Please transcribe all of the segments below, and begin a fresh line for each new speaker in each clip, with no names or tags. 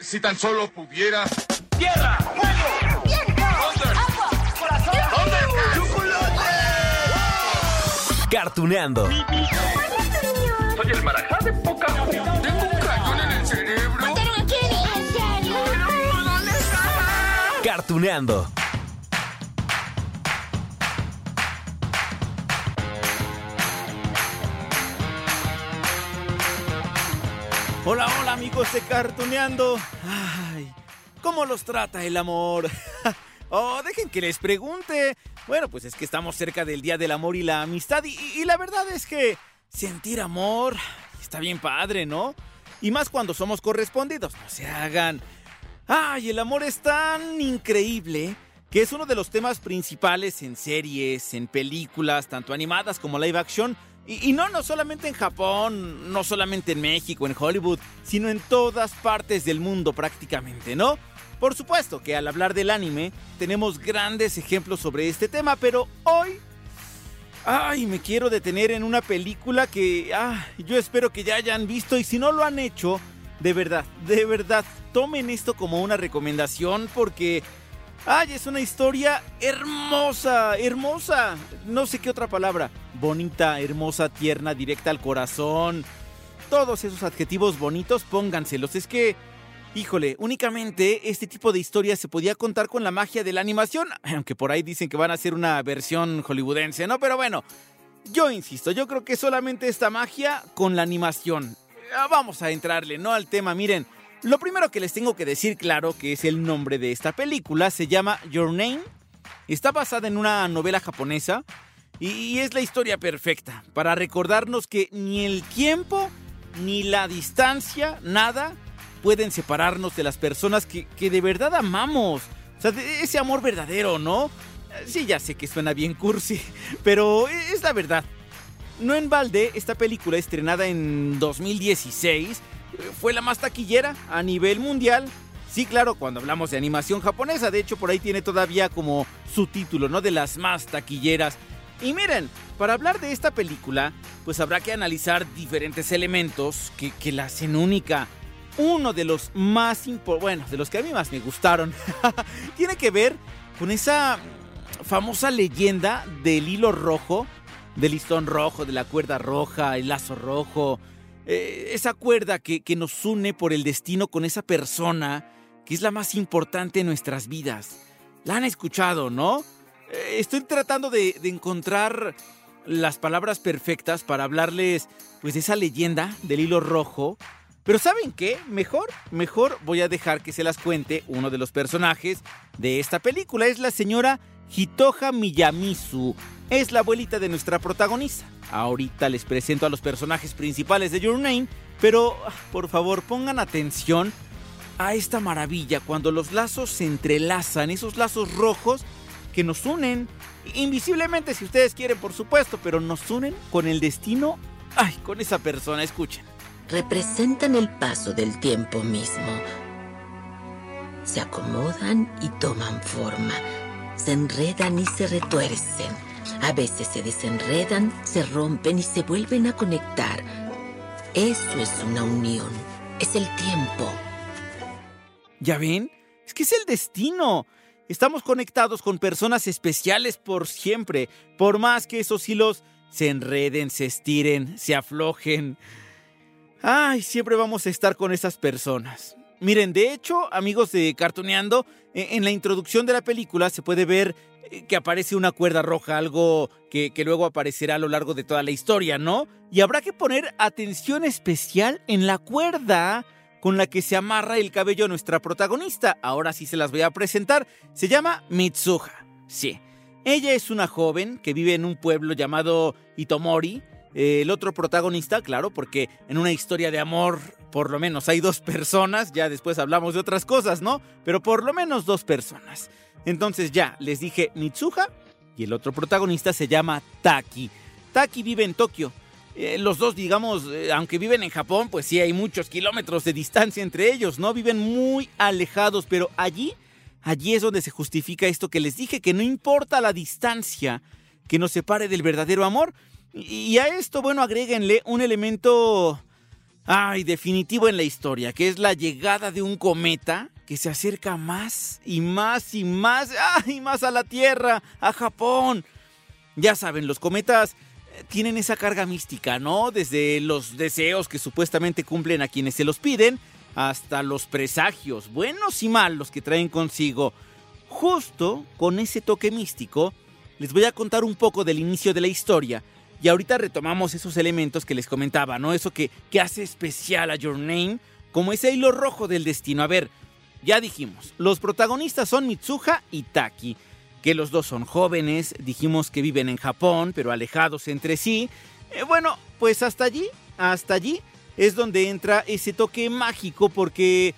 Si tan solo pudiera.
¡Tierra! ¡Fuego!
¡Viento! ¡Agua!
¡Corazón!
¡Chocolate!
Cartuneando.
Soy el marajá de poca
Tengo un cañón en el cerebro.
¿Mataron a Kenny? ¿En serio?
¿Dónde está?
Cartuneando.
Hola, hola amigos de Cartuneando. Ay, ¿cómo los trata el amor? oh, dejen que les pregunte. Bueno, pues es que estamos cerca del Día del Amor y la Amistad y, y la verdad es que sentir amor está bien padre, ¿no? Y más cuando somos correspondidos, no se hagan. Ay, el amor es tan increíble que es uno de los temas principales en series, en películas, tanto animadas como live action. Y, no, no solamente en Japón, no solamente en México, en Hollywood, sino en todas partes del mundo prácticamente, ¿no? Por supuesto que al hablar del anime tenemos grandes ejemplos sobre este tema, pero hoy... Ay, me quiero detener en una película que ah, yo espero que ya hayan visto y si no lo han hecho, de verdad, de verdad, tomen esto como una recomendación porque Ay, es una historia hermosa, hermosa. No sé qué otra palabra. Bonita, hermosa, tierna, directa al corazón. Todos esos adjetivos bonitos, pónganselos. Es que, híjole, únicamente este tipo de historia se podía contar con la magia de la animación. Aunque por ahí dicen que van a hacer una versión hollywoodense, ¿no? Pero bueno, yo insisto, yo creo que solamente esta magia con la animación. Vamos a entrarle, ¿no? Al tema, miren. Lo primero que les tengo que decir claro, que es el nombre de esta película, se llama Your Name. Está basada en una novela japonesa y es la historia perfecta para recordarnos que ni el tiempo, ni la distancia, nada pueden separarnos de las personas que, que de verdad amamos. O sea, de ese amor verdadero, ¿no? Sí, ya sé que suena bien cursi, pero es la verdad. No en balde, esta película estrenada en 2016 fue la más taquillera a nivel mundial. Sí, claro, cuando hablamos de animación japonesa, de hecho por ahí tiene todavía como su título, ¿no? De las más taquilleras. Y miren, para hablar de esta película, pues habrá que analizar diferentes elementos que, que la hacen única. Uno de los más importantes, bueno, de los que a mí más me gustaron, tiene que ver con esa famosa leyenda del hilo rojo, del listón rojo, de la cuerda roja, el lazo rojo, eh, esa cuerda que, que, nos une por el destino con esa persona que es la más importante en nuestras vidas. La han escuchado, ¿no? Eh, estoy tratando de, de, encontrar las palabras perfectas para hablarles pues de esa leyenda del hilo rojo. Pero ¿saben qué? Mejor, mejor voy a dejar que se las cuente uno de los personajes de esta película. Es la señora Hitoja Miyamizu. Es la abuelita de nuestra protagonista. Ahorita les presento a los personajes principales de Your Name, pero por favor pongan atención a esta maravilla cuando los lazos se entrelazan, esos lazos rojos que nos unen, invisiblemente si ustedes quieren por supuesto, pero nos unen con el destino, ay, con esa persona, escuchen.
Representan el paso del tiempo mismo. Se acomodan y toman forma, se enredan y se retuercen a veces se desenredan, se rompen y se vuelven a conectar. Eso es una unión. Es el tiempo.
¿Ya ven? Es que es el destino. Estamos conectados con personas especiales por siempre, por más que esos hilos se enreden, se estiren, se aflojen. Ay, siempre vamos a estar con esas personas. Miren, de hecho, amigos de Cartoneando, en la introducción de la película se puede ver que aparece una cuerda roja, algo que, que, luego aparecerá a lo largo de toda la historia, ¿no? Y habrá que poner atención especial en la cuerda con la que se amarra el cabello a nuestra protagonista. Ahora sí se las voy a presentar. Se llama Mitsuha. Sí. Ella es una joven que vive en un pueblo llamado Itomori. El otro protagonista, claro, porque en una historia de amor por lo menos hay dos personas, ya después hablamos de otras cosas, ¿no? Pero por lo menos dos personas. Entonces ya, les dije Mitsuha y el otro protagonista se llama Taki. Taki vive en Tokio. Eh, los dos, digamos, eh, aunque viven en Japón, pues sí hay muchos kilómetros de distancia entre ellos, ¿no? Viven muy alejados, pero allí, allí es donde se justifica esto que les dije, que no importa la distancia que nos separe del verdadero amor. Y a esto, bueno, agréguenle un elemento Ay, definitivo en la historia, que es la llegada de un cometa que se acerca más y más y más, ay, más a la Tierra, a Japón. Ya saben, los cometas eh, tienen esa carga mística, ¿no? Desde los deseos que supuestamente cumplen a quienes se los piden, hasta los presagios, buenos y malos que traen consigo. Justo con ese toque místico, les voy a contar un poco del inicio de la historia. Y ahorita retomamos esos elementos que les comentaba, ¿no? Eso que, que hace especial a Your Name, como ese hilo rojo del destino. A ver, ya dijimos, los protagonistas son Mitsuha y Taki, que los dos son jóvenes, dijimos que viven en Japón, pero alejados entre sí. Eh, bueno, pues hasta allí, hasta allí es donde entra ese toque mágico porque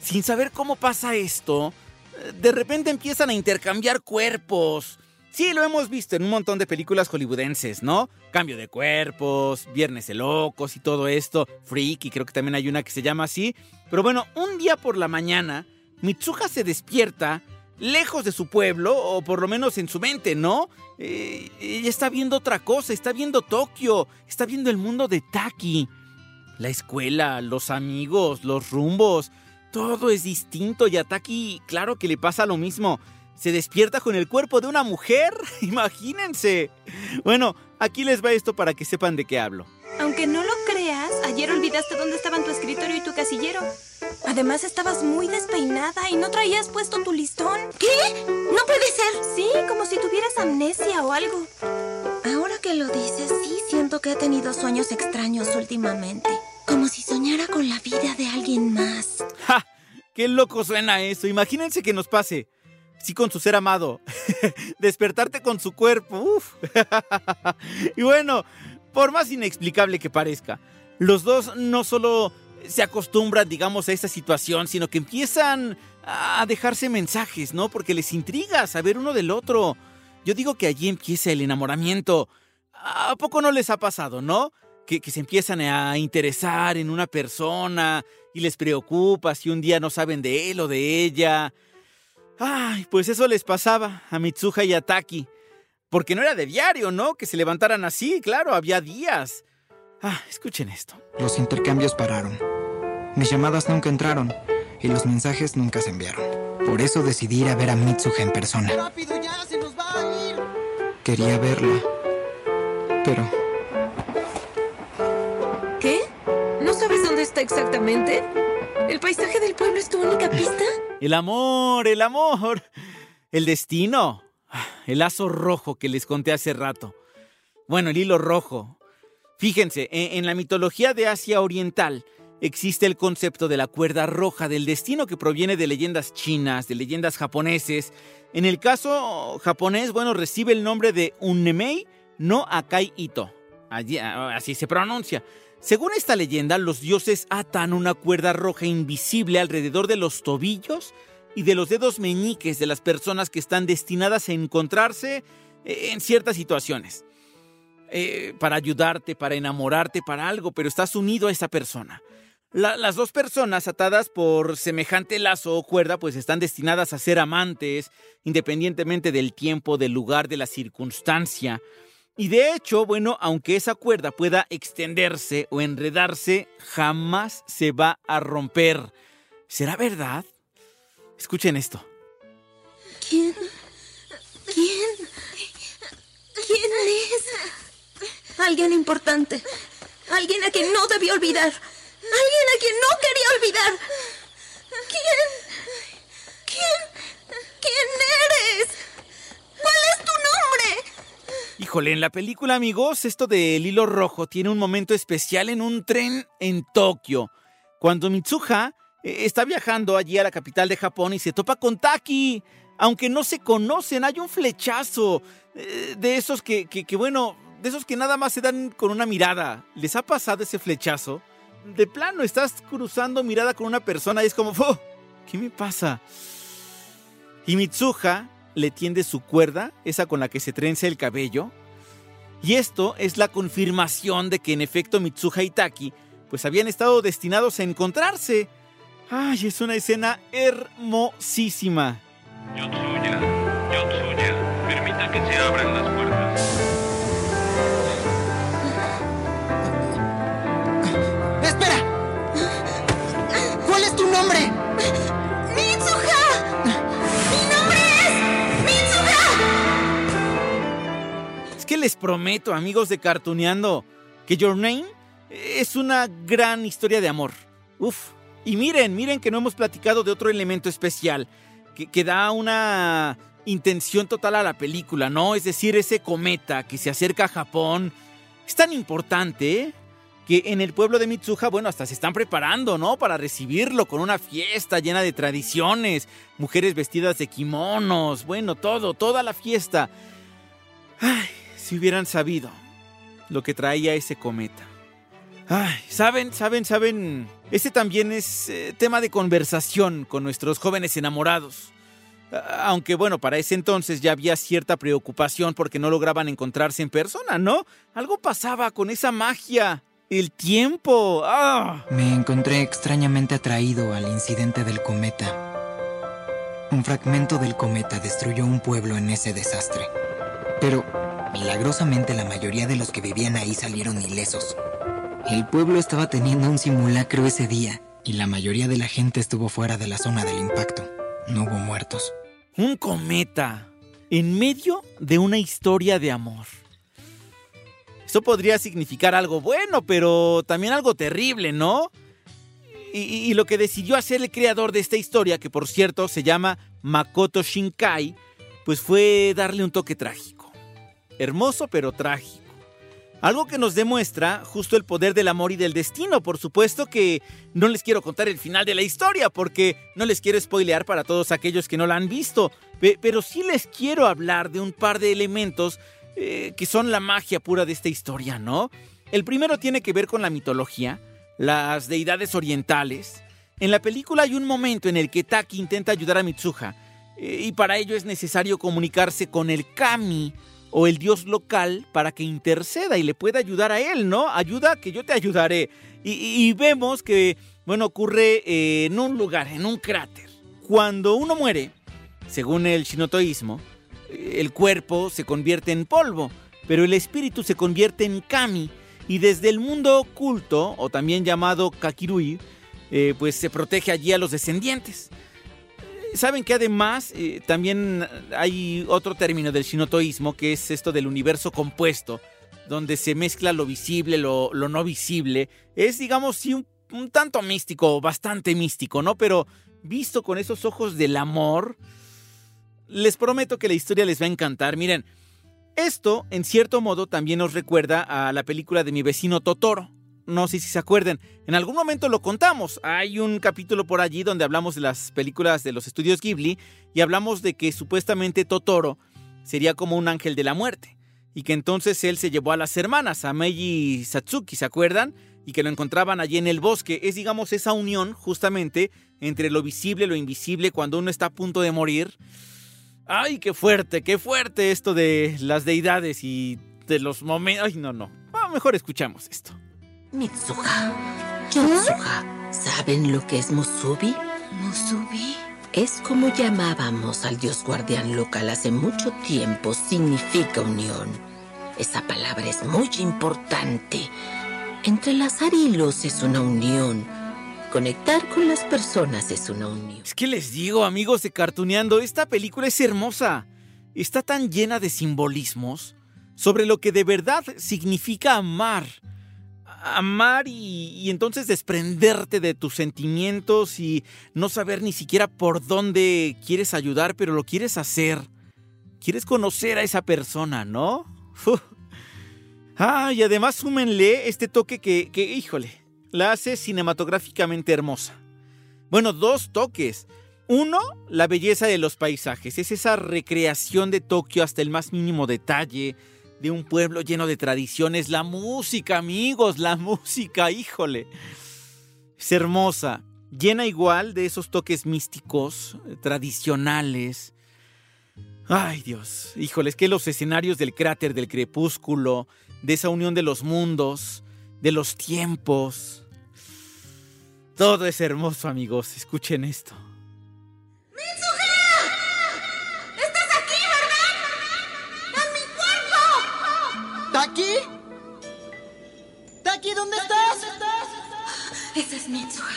sin saber cómo pasa esto, eh, de repente empiezan a intercambiar cuerpos. Sí, lo hemos visto en un montón de películas hollywoodenses, ¿no? Cambio de cuerpos, Viernes de Locos y todo esto. Freaky, creo que también hay una que se llama así. Pero bueno, un día por la mañana, Mitsuha se despierta lejos de su pueblo, o por lo menos en su mente, ¿no? Eh, ella está viendo otra cosa, está viendo Tokio, está viendo el mundo de Taki. La escuela, los amigos, los rumbos, todo es distinto y a Taki, claro que le pasa lo mismo se despierta con el cuerpo de una mujer. Imagínense. Bueno, aquí les va esto para que sepan de qué hablo.
Aunque no lo creas, ayer olvidaste dónde estaban tu escritorio y tu casillero. Además, estabas muy despeinada y no traías puesto tu listón.
¿Qué? No puede ser.
Sí, como si tuvieras amnesia o algo.
Ahora que lo dices, sí siento que he tenido sueños extraños últimamente. Como si soñara con la vida de alguien más.
¡Ja! ¡Qué loco suena eso! Imagínense que nos pase sí con su ser amado. Despertarte con su cuerpo. Uf. y bueno, por más inexplicable que parezca, los dos no solo se acostumbran, digamos, a esta situación, sino que empiezan a dejarse mensajes, ¿no? Porque les intriga saber uno del otro. Yo digo que allí empieza el enamoramiento. ¿A poco no les ha pasado, no? Que, que, se empiezan a interesar en una persona y les preocupa si un día no saben de él o de ella. Ay, pues eso les pasaba a Mitsuha y a Taki. Porque no era de diario, ¿no? Que se levantaran así, claro, había días. Ah, escuchen esto.
Los intercambios pararon. Mis llamadas nunca entraron y los mensajes nunca se enviaron. Por eso decidí ir a ver a Mitsuha en persona.
¡Rápido ya! ¡Se nos va a ir!
Quería verla, pero...
¿Qué? ¿No sabes dónde está exactamente? ¿El paisaje del pueblo es tu única pista?
El amor, el amor. El destino. El lazo rojo que les conté hace rato. Bueno, el hilo rojo. Fíjense, en, la mitología de Asia Oriental existe el concepto de la cuerda roja del destino que proviene de leyendas chinas, de leyendas japoneses. En el caso japonés, bueno, recibe el nombre de Unnemei no Akai Ito. Así se pronuncia. Según esta leyenda, los dioses atan una cuerda roja invisible alrededor de los tobillos y de los dedos meñiques de las personas que están destinadas a encontrarse eh, en ciertas situaciones. Eh, para ayudarte, para enamorarte, para algo, pero estás unido a esa persona. las dos personas atadas por semejante lazo o cuerda, pues están destinadas a ser amantes, independientemente del tiempo, del lugar, de la circunstancia. Y de hecho, bueno, aunque esa cuerda pueda extenderse o enredarse, jamás se va a romper. ¿Será verdad? Escuchen esto.
¿Quién? ¿Quién? ¿Quién es? Alguien importante. Alguien a quien no debió olvidar. Alguien a quien no quería olvidar. ¿Quién? ¿Quién? ¿Quién eres? ¿Cuál es tu nombre?
Híjole, en la película, amigos, esto del hilo rojo tiene un momento especial en un tren en Tokio. Cuando Mitsuha eh, está viajando allí a la capital de Japón y se topa con Taki. Aunque no se conocen, hay un flechazo eh, de esos que, que, bueno, de esos que nada más se dan con una mirada. ¿Les ha pasado ese flechazo? De plano, estás cruzando mirada con una persona y es como, oh, ¿qué me pasa? Y Mitsuha le tiende su cuerda, esa con la que se trenza el cabello. Y esto es la confirmación de que en efecto Mitsuha y Taki pues habían estado destinados a encontrarse. Ay, es una escena hermosísima.
Yotsuya, Yotsuya, permita que se abran las
les prometo, amigos de Cartuneando, que Your Name es una gran historia de amor. Uf. Y miren, miren que no hemos platicado de otro elemento especial, que, que da una intención total a la película, ¿no? Es decir, ese cometa que se acerca a Japón. Es tan importante, que en el pueblo de Mitsuha, bueno, hasta se están preparando, ¿no? Para recibirlo con una fiesta llena de tradiciones, mujeres vestidas de kimonos, bueno, todo, toda la fiesta. Ay, si hubieran sabido lo que traía ese cometa. Ay, saben, saben, saben, ese también es eh, tema de conversación con nuestros jóvenes enamorados. Aunque bueno, para ese entonces ya había cierta preocupación porque no lograban encontrarse en persona, ¿no? Algo pasaba con esa magia. El tiempo. ¡Ah!
Me encontré extrañamente atraído al incidente del cometa. Un fragmento del cometa destruyó un pueblo en ese desastre. Pero, milagrosamente, la mayoría de los que vivían ahí salieron ilesos. El pueblo estaba teniendo un simulacro ese día y la mayoría de la gente estuvo fuera de la zona del impacto. No hubo muertos.
Un cometa en medio de una historia de amor. Esto podría significar algo bueno, pero también algo terrible, ¿no? Y, y, lo que decidió hacer el creador de esta historia, que por cierto se llama Makoto Shinkai, pues fue darle un toque trágico. Hermoso pero trágico. Algo que nos demuestra justo el poder del amor y del destino. Por supuesto que no les quiero contar el final de la historia porque no les quiero spoilear para todos aquellos que no la han visto. Pero sí les quiero hablar de un par de elementos eh, que son la magia pura de esta historia, ¿no? El primero tiene que ver con la mitología, las deidades orientales. En la película hay un momento en el que Taki intenta ayudar a Mitsuha eh, y para ello es necesario comunicarse con el Kami o el dios local para que interceda y le pueda ayudar a él, ¿no? Ayuda que yo te ayudaré. Y, vemos que, bueno, ocurre eh, en un lugar, en un cráter. Cuando uno muere, según el shinotoísmo, el cuerpo se convierte en polvo, pero el espíritu se convierte en kami y desde el mundo oculto, o también llamado kakirui, eh, pues se protege allí a los descendientes. Saben que además eh, también hay otro término del shinotoísmo que es esto del universo compuesto, donde se mezcla lo visible, lo, lo no visible. Es, digamos, sí, un, un tanto místico, bastante místico, ¿no? Pero visto con esos ojos del amor, les prometo que la historia les va a encantar. Miren, esto en cierto modo también nos recuerda a la película de mi vecino Totoro. No sé si se acuerdan, en algún momento lo contamos. Hay un capítulo por allí donde hablamos de las películas de los estudios Ghibli y hablamos de que supuestamente Totoro sería como un ángel de la muerte y que entonces él se llevó a las hermanas, a Meiji y Satsuki, ¿se acuerdan? Y que lo encontraban allí en el bosque. Es, digamos, esa unión justamente entre lo visible y lo invisible cuando uno está a punto de morir. Ay, qué fuerte, qué fuerte esto de las deidades y de los momentos. Ay, no, no. Ah, mejor escuchamos esto.
Mitsuha, Yotsuha, ¿saben lo que es Musubi?
¿Musubi?
Es como llamábamos al dios guardián local hace mucho tiempo, significa unión. Esa palabra es muy importante. Entrelazar hilos es una unión. Conectar con las personas es una unión.
Es que les digo, amigos de Cartuneando, esta película es hermosa. Está tan llena de simbolismos sobre lo que de verdad significa amar. Amar y, entonces desprenderte de tus sentimientos y no saber ni siquiera por dónde quieres ayudar, pero lo quieres hacer. Quieres conocer a esa persona, ¿no? Ah, y además súmenle este toque que, que, híjole, la hace cinematográficamente hermosa. Bueno, dos toques. Uno, la belleza de los paisajes. Es esa recreación de Tokio hasta el más mínimo detalle, de un pueblo lleno de tradiciones. La música, amigos, la música, híjole. Es hermosa. Llena igual de esos toques místicos, tradicionales. Ay Dios, híjole, es que los escenarios del cráter del crepúsculo, de esa unión de los mundos, de los tiempos. Todo es hermoso, amigos. Escuchen esto.
¿Taki? ¿Taki, dónde estás?
Esa es Mitsuha.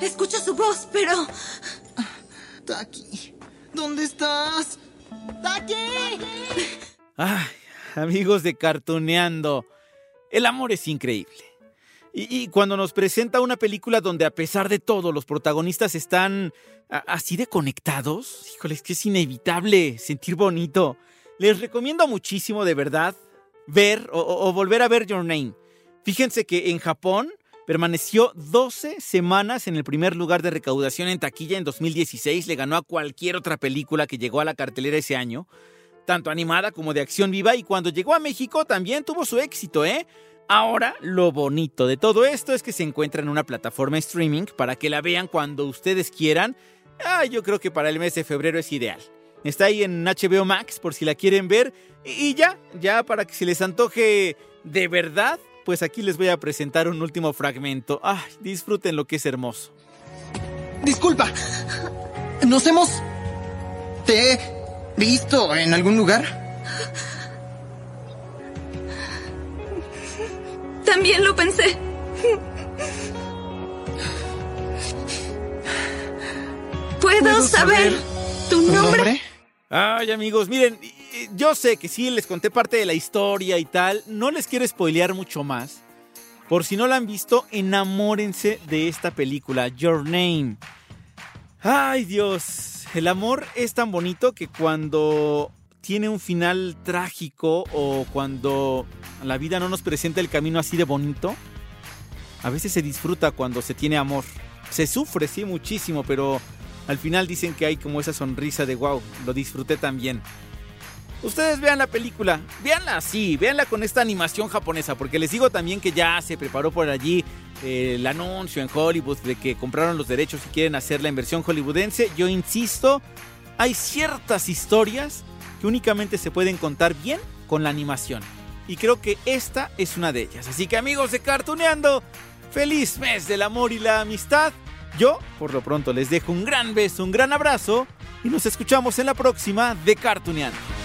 Escucho su voz, pero...
Taki, ¿dónde estás? ¡Taki!
Ay, amigos de Cartoneando, el amor es increíble. Y, y cuando nos presenta una película donde a pesar de todo los protagonistas están así de conectados, híjole, es que es inevitable sentir bonito. Les recomiendo muchísimo, de verdad, ver o, volver a ver Your Name. Fíjense que en Japón permaneció 12 semanas en el primer lugar de recaudación en taquilla en 2016. Le ganó a cualquier otra película que llegó a la cartelera ese año, tanto animada como de acción viva. Y cuando llegó a México también tuvo su éxito, ¿eh? Ahora, lo bonito de todo esto es que se encuentra en una plataforma streaming para que la vean cuando ustedes quieran. Ah, yo creo que para el mes de febrero es ideal. Está ahí en HBO Max por si la quieren ver. Y ya, ya para que se les antoje de verdad, pues aquí les voy a presentar un último fragmento. Ay, disfruten lo que es hermoso.
Disculpa. ¿Nos hemos... te he visto en algún lugar?
También lo pensé. ¿Puedo,
¿Puedo
saber,
saber
tu nombre?
Ay, amigos, miren, yo sé que sí les conté parte de la historia y tal. No les quiero spoilear mucho más. Por si no la han visto, enamórense de esta película, Your Name. Ay, Dios. El amor es tan bonito que cuando tiene un final trágico o cuando la vida no nos presenta el camino así de bonito, a veces se disfruta cuando se tiene amor. Se sufre, sí, muchísimo, pero al final dicen que hay como esa sonrisa de wow, lo disfruté también. Ustedes vean la película, véanla así, véanla con esta animación japonesa, porque les digo también que ya se preparó por allí eh, el anuncio en Hollywood de que compraron los derechos y quieren hacerla en versión hollywoodense. Yo insisto, hay ciertas historias que únicamente se pueden contar bien con la animación. Y creo que esta es una de ellas. Así que amigos de Cartuneando, feliz mes del amor y la amistad. Yo, por lo pronto, les dejo un gran beso, un gran abrazo y nos escuchamos en la próxima de Cartuneando.